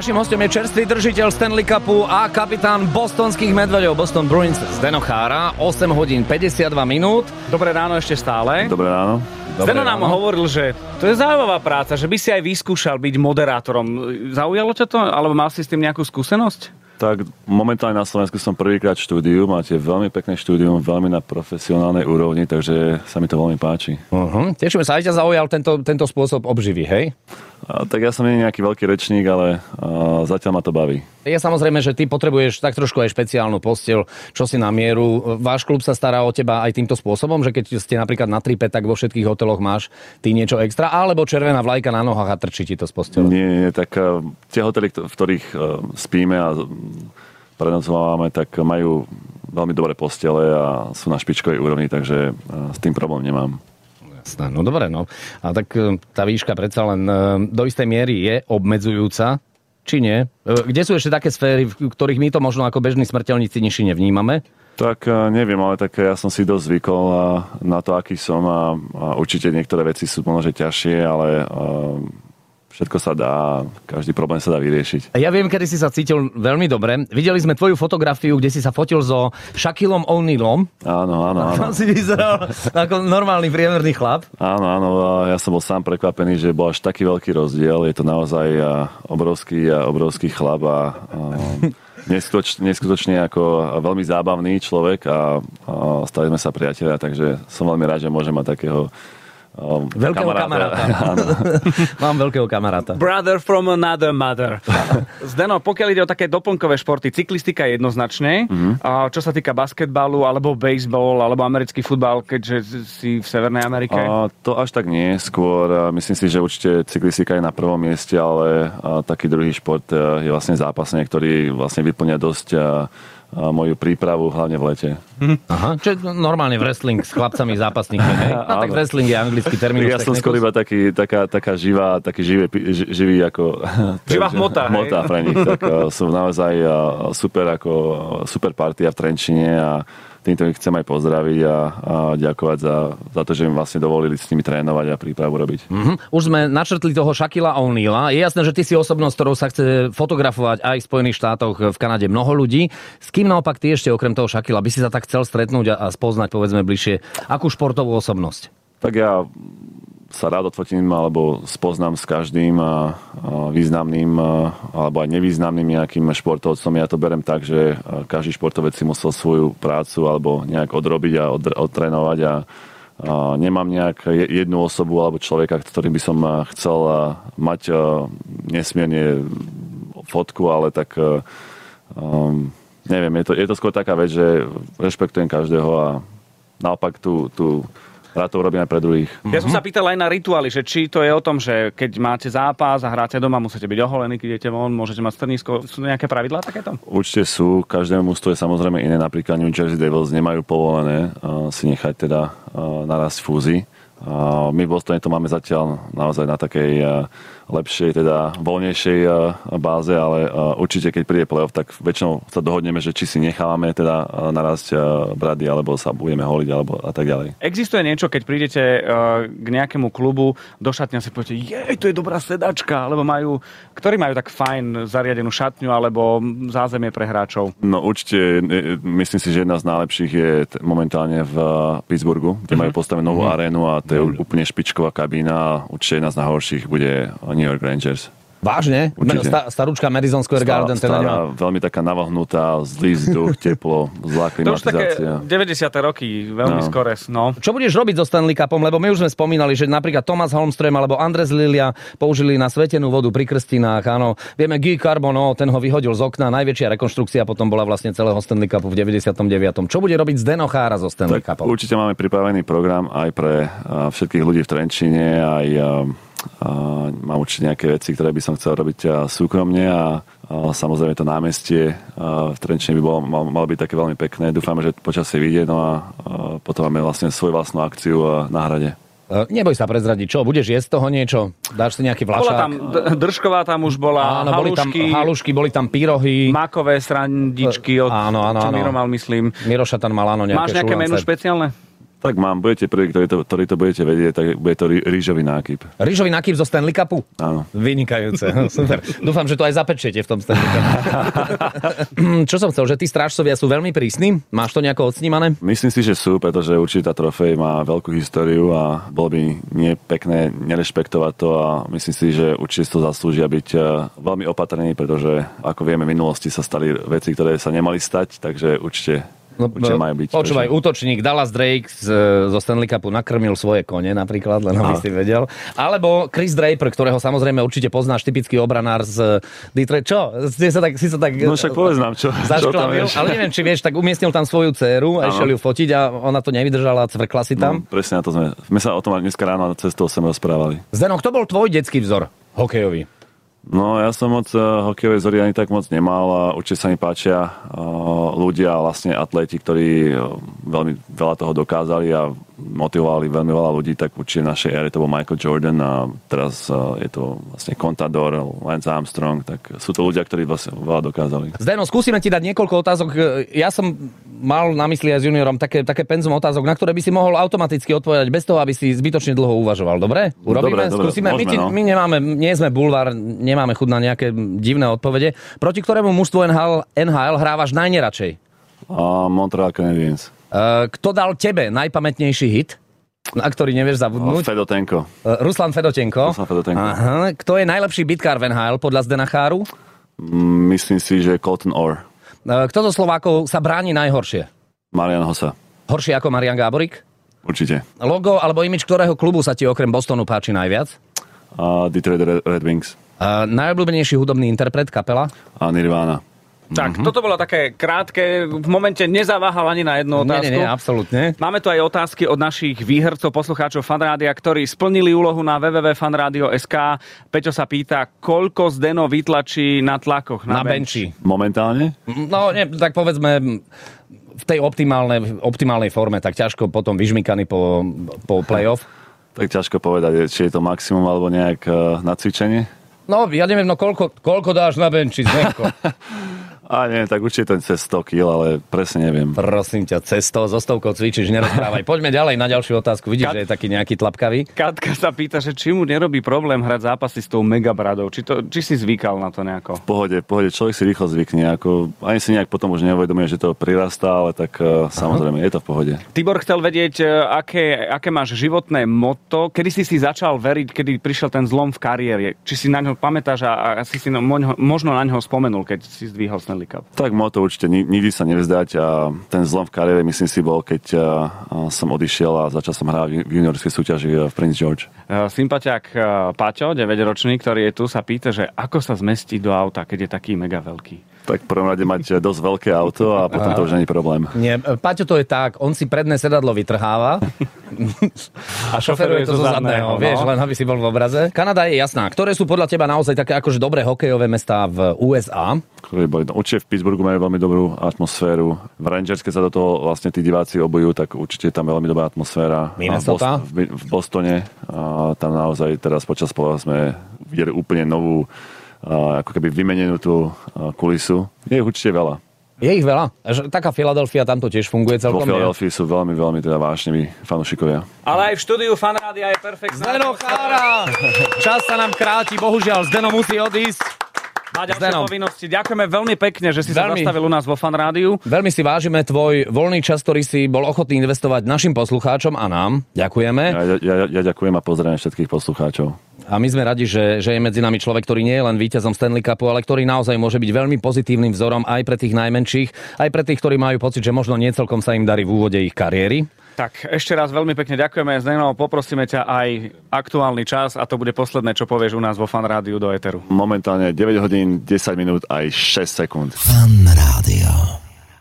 Našim hostom je čerstvý držiteľ Stanley Cupu a kapitán bostonských medveďov Boston Bruins Zdeno Chára. 8 hodín 52 minút. Dobré ráno ešte stále. Dobré ráno. Dobré Zdeno nám ráno. hovoril, že to je zaujímavá práca, že by si aj vyskúšal byť moderátorom. Zaujalo ťa to? Alebo mal si s tým nejakú skúsenosť? Tak momentálne na Slovensku som prvýkrát v štúdiu, máte veľmi pekné štúdium, veľmi na profesionálnej úrovni, takže sa mi to veľmi páči. Uh-huh. Tešíme sa, aj ťa zaujal tento, tento spôsob obživy, hej? A, tak ja som nie nejaký veľký rečník, ale a, zatiaľ ma to baví. Je samozrejme, že ty potrebuješ tak trošku aj špeciálnu posteľ, čo si na mieru. Váš klub sa stará o teba aj týmto spôsobom, že keď ste napríklad na tripe, tak vo všetkých hoteloch máš ty niečo extra, alebo červená vlajka na nohách a trčí ti to z postele. Nie, nie, tak a, tie hotely, v ktorých a, spíme a prenocovávame, tak majú veľmi dobré postele a sú na špičkovej úrovni, takže a, s tým problém nemám. Jasné, no dobre, no. A tak e, tá výška predsa len e, do istej miery je obmedzujúca, či nie? E, Kde sú ešte také sféry, v ktorých my to možno ako bežní smrteľníci nižší nevnímame? Tak neviem, ale tak ja som si dosť zvykol na to, aký som a, a určite niektoré veci sú možno ťažšie, ale a, všetko sa dá, každý problém sa dá vyriešiť. Ja viem, kedy si sa cítil veľmi dobre. Videli sme tvoju fotografiu, kde si sa fotil so Shaquillom O'Nealom. Áno, áno, áno. Tam si vyzeral ako normálny priemerný chlap. Áno, áno, ja som bol sám prekvapený, že bol až taký veľký rozdiel. Je to naozaj obrovský a obrovský chlap a, neskutočne, neskutočne ako veľmi zábavný človek a, a stali sme sa priateľia, takže som veľmi rád, že môžem mať takého a, Veľkého kamaráta. Áno. Mám veľkého kamaráta. Brother from another mother. Zdeno, pokiaľ ide o také doplnkové športy, cyklistika jednoznačne. Mhm. A čo sa týka basketbalu, alebo baseball, alebo americký futbal, keďže si v Severnej Amerike. A to až tak nie, skôr myslím si, že určite cyklistika je na prvom mieste, ale a taký druhý šport a, je vlastne zápasenie, ktorý vlastne vyplňa dosť a, a moju prípravu, hlavne v lete. Aha, čo normálne wrestling s chlapcami zápasníkmi, hej? No tak wrestling je anglický termín. Ja som skôr iba taký, taká, taká živá, taký živý, ži- živý ako... Živá hmota? Hmota pre nich, tak a, sú naozaj a, super, ako, super partia v Trenčine a týmto ich chcem aj pozdraviť a, a ďakovať za, za to, že im vlastne dovolili s nimi trénovať a prípravu robiť. Mhm. Už sme načrtli toho Shaquilla O'Neala. Je jasné, že ty si osobnosť, ktorou sa chce fotografovať aj v Spojených štátoch, v Kanade mnoho ľudí. S kým naopak ty ešte okrem toho Shaquilla by si sa tak chcel stretnúť a, spoznať povedzme bližšie akú športovú osobnosť? Tak ja sa rád odfotím alebo spoznám s každým a, a významným a, alebo aj nevýznamným nejakým športovcom. Ja to berem tak, že každý športovec si musel svoju prácu alebo nejak odrobiť a od, odtrénovať a, a nemám nejak je- jednu osobu alebo človeka, s ktorým by som chcel mať nesmierne fotku, ale tak um, neviem, je to, je to skôr taká vec, že rešpektujem každého a naopak tú, tú rád to urobím aj pre druhých. Ja som sa pýtal aj na rituály, že či to je o tom, že keď máte zápas a hráte doma, musíte byť oholení, keď idete von, môžete mať strnisko. Sú nejaké pravidlá takéto? Určite sú, každému mústvu je samozrejme iné, napríklad New Jersey Devils nemajú povolené uh, si nechať teda uh, naraz fúzy. Uh, my v Bostone to máme zatiaľ naozaj na takej uh, lepšej, teda voľnejšej uh, báze, ale uh, určite keď príde playoff, tak väčšinou sa dohodneme, že či si nechávame teda uh, narásť brady, alebo sa budeme holiť, alebo a tak ďalej. Existuje niečo, keď prídete k nejakému klubu, do šatňa si poviete, jej, to je dobrá sedačka, alebo majú, ktorí majú tak fajn zariadenú šatňu, alebo zázemie pre hráčov. No určite, e, myslím si, že jedna z najlepších je momentálne v Pittsburghu, kde majú postavenú novú arénu a to je úplne špičková kabína určite jedna z najhorších bude New York Rangers. Vážne? Určite. Sta, starúčka Madison Square Garden. teda stará, nemá- veľmi taká navahnutá, zlý vzduch, teplo, zlá To už také klimatizácia. 90. roky, veľmi No. skore. No. Čo budeš robiť so Stanley Cupom? Lebo my už sme spomínali, že napríklad Thomas Holmström alebo Andres Lilia použili na svetenú vodu pri krstinách. Áno, vieme, Guy Carbon, no, ten ho vyhodil z okna. Najväčšia rekonštrukcia potom bola vlastne celého Stanley Cupu v 99. Čo bude robiť Zdeno Chára so Stanley Tak Cupom? určite máme pripravený program aj pre a, všetkých ľudí v Trenčine, aj a, mám určite nejaké veci, ktoré by som chcel robiť a, súkromne a, a samozrejme to námestie v Trenčine by bolo, mal, malo byť také veľmi pekné. Dúfame, že počasie vyjde, no a, a potom máme vlastne svoju vlastnú akciu na hrade. E, Neboj sa prezradiť, čo? Budeš jesť toho niečo? Dáš si nejaký Bola vlašák? tam, D- Držková tam už bola, Áno, boli tam halušky, halušky, boli tam pyrohy. makové srandičky od Áno, áno, čo áno. Miro mal, myslím. Miroša tam mal áno nejaké Máš nejaké menu šulance. špeciálne? Tak mám, budete prvý, ktorý to, ktorý to budete vedieť, tak bude to rí- rýžový nákyp. Rýžový nákyp zo Stanley Cupu? Áno. Vynikajúce, super. Dúfam, že to aj zapečiete v tom Stanley Cupu. Čo som chcel, že tí strážcovia sú veľmi prísni? Máš to nejako odsnímané? Myslím si, že sú, pretože určite tá trofej má veľkú históriu a bolo by nie pekné nerešpektovať to a myslím si, že určite to zaslúžia byť eh, veľmi opatrní, pretože ako vieme, v minulosti sa stali veci, ktoré sa nemali stať, takže určite No, Určite majú byť. Počúvaj, takže- útočník Dallas Drake z, zo Stanley Cupu nakrmil svoje kone napríklad, len aby si vedel. Alebo Chris Draper, ktorého samozrejme určite poznáš, typický obranár z Detroit. Čo? Si sa tak, si sa tak No však povedz nám, čo, čo tam vieš. ale neviem, či vieš, tak umiestnil tam svoju dceru a išiel ju fotiť a ona to nevydržala cvrkla si tam. No, presne na to sme. My sa o tom aj dneska ráno cestou sem rozprávali. Zdeno, kto bol tvoj detský vzor hokejový? No ja som moc uh, hokejové vzory ani tak moc nemal a určite sa mi páčia uh, ľudia, vlastne atléti, ktorí uh, veľmi veľa toho dokázali a motivovali veľmi veľa ľudí, tak určite našej ére to bol Michael Jordan a teraz uh, je to vlastne Contador, Lance Armstrong, tak sú to ľudia, ktorí vlastne veľa dokázali. Zdeno, skúsime ti dať niekoľko otázok. Ja som mal na mysli aj s juniorom také, také penzum otázok, na ktoré by si mohol automaticky odpovedať bez toho, aby si zbytočne dlho uvažoval. Dobre? Urobíme? Dobre, dobre, Skúsime? my, môžeme, ti, no. my nemáme, nie sme bulvár, nemáme chud na nejaké divné odpovede. Proti ktorému mužstvu NHL, NHL hrávaš najneradšej? A Montreal Canadiens. Uh, kto dal tebe najpamätnejší hit? Na ktorý nevieš zabudnúť? Fedotenko. Uh, Ruslan Fedotenko. Ruslan Fedotenko. Aha. Kto je najlepší bitkár v NHL podľa Zdena Cháru? Mm, Myslím si, že Colton Orr. Uh, kto zo Slovákov sa bráni najhoršie? Marian Hossa. Horšie ako Marian Gáborik? Určite. Logo alebo imič ktorého klubu sa ti okrem Bostonu páči najviac? A Detroit Red, Wings. Uh, najobľúbenejší hudobný interpret kapela? A Nirvana. Tak, toto bolo také krátke, v momente nezaváhal ani na jednu Nie, otázku. nie, nie, absolútne. Máme tu aj otázky od našich výhercov, poslucháčov Fanrádia, ktorí splnili úlohu na www.fanradio.sk. Peťo sa pýta, koľko Zdeno vytlačí na tlakoch? Na, bench? benči. Momentálne? No, nie, tak povedzme v tej optimálnej, optimálnej forme, tak ťažko potom vyžmykaný po, po play-off. Tak ťažko povedať, či je to maximum alebo nejak uh, na cvičenie. No, ja neviem, no koľko, koľko dáš na benči, Zdenko? A nie, tak určite to cez 100 kg, ale presne neviem. Prosím ťa, cesto, so stovkou cvičíš, nerozprávaj. Poďme ďalej na ďalšiu otázku. Vidíš, Kat- že je taký nejaký tlapkavý? Katka sa pýta, že či mu nerobí problém hrať zápasy s tou megabradou. Či, to, či si zvykal na to nejako? V pohode, v pohode, človek si rýchlo zvykne, ako, ani si nejak potom už neuvedomuje, že to prirastá, ale tak uh, samozrejme, je to v pohode. Tibor chcel vedieť, e, aké, aké máš životné moto. Kedy si si začal veriť, kedy prišiel ten zlom v kariére? Či si na ňo pamätáš a, a si si no, moňho- možno na ňo spomenul, keď si zdvíhal Stanley Cup? Tak moto určite ni- nikdy sa nevzdať a ten zlom v kariére myslím si bol, keď som odišiel a začal som hrať v juniorskej súťaži uh, v Prince George. E, Sympatiak e, Paťo, 9-ročný, ktorý je tu, sa pýta, že ako sa zmestí do auta, keď je taký mega veľký. Tak v prvom rade mať dosť veľké auto a potom to už není problém. Nie, Paťo to je tak, on si predné sedadlo vytrháva a šoferuje to zo zadného, no. vieš, len aby si bol v obraze. Kanada je jasná. Ktoré sú podľa teba naozaj také akože dobré hokejové mestá v USA? ktorí boli, no, určite v Pittsburghu majú veľmi dobrú atmosféru. V Rangers, keď sa do toho vlastne tí diváci obojujú, tak určite je tam veľmi dobrá atmosféra. Minnesota? A v, Bos- v, v Bostone, a tam naozaj teraz počas pola sme videli úplne novú, a, ako keby vymenenú tú kulisu. Je ich určite veľa. Je ich veľa. Taká Filadelfia, tam to tiež funguje Vo celkom. nie? Filadelfii sú veľmi, veľmi teda vášniví fanúšikovia. Ale aj v štúdiu Fanrádia je perfektná. Zdeno Chára! Čas sa nám kráti, bohužiaľ, Zdeno musí odísť. Má ďalšie Zdeno. povinnosti. Ďakujeme veľmi pekne, že si sa Veľmi. zastavil u nás vo Fanrádiu. Veľmi si vážime tvoj voľný čas, ktorý si bol ochotný investovať našim poslucháčom a nám. Ďakujeme. Ja, ja, ja, ja ďakujem a pozdravujem všetkých poslucháčov. A my sme radi, že, že je medzi nami človek, ktorý nie je len víťazom Stanley Cupu, ale ktorý naozaj môže byť veľmi pozitívnym vzorom aj pre tých najmenších, aj pre tých, ktorí majú pocit, že možno nie celkom sa im darí v úvode ich kariéry. Tak ešte raz veľmi pekne ďakujeme. Zdeno, poprosíme ťa aj aktuálny čas a to bude posledné, čo povieš u nás vo Fanrádiu do Eteru. Momentálne 9 hodín, 10 minút aj 6 sekúnd. Fan Rádio.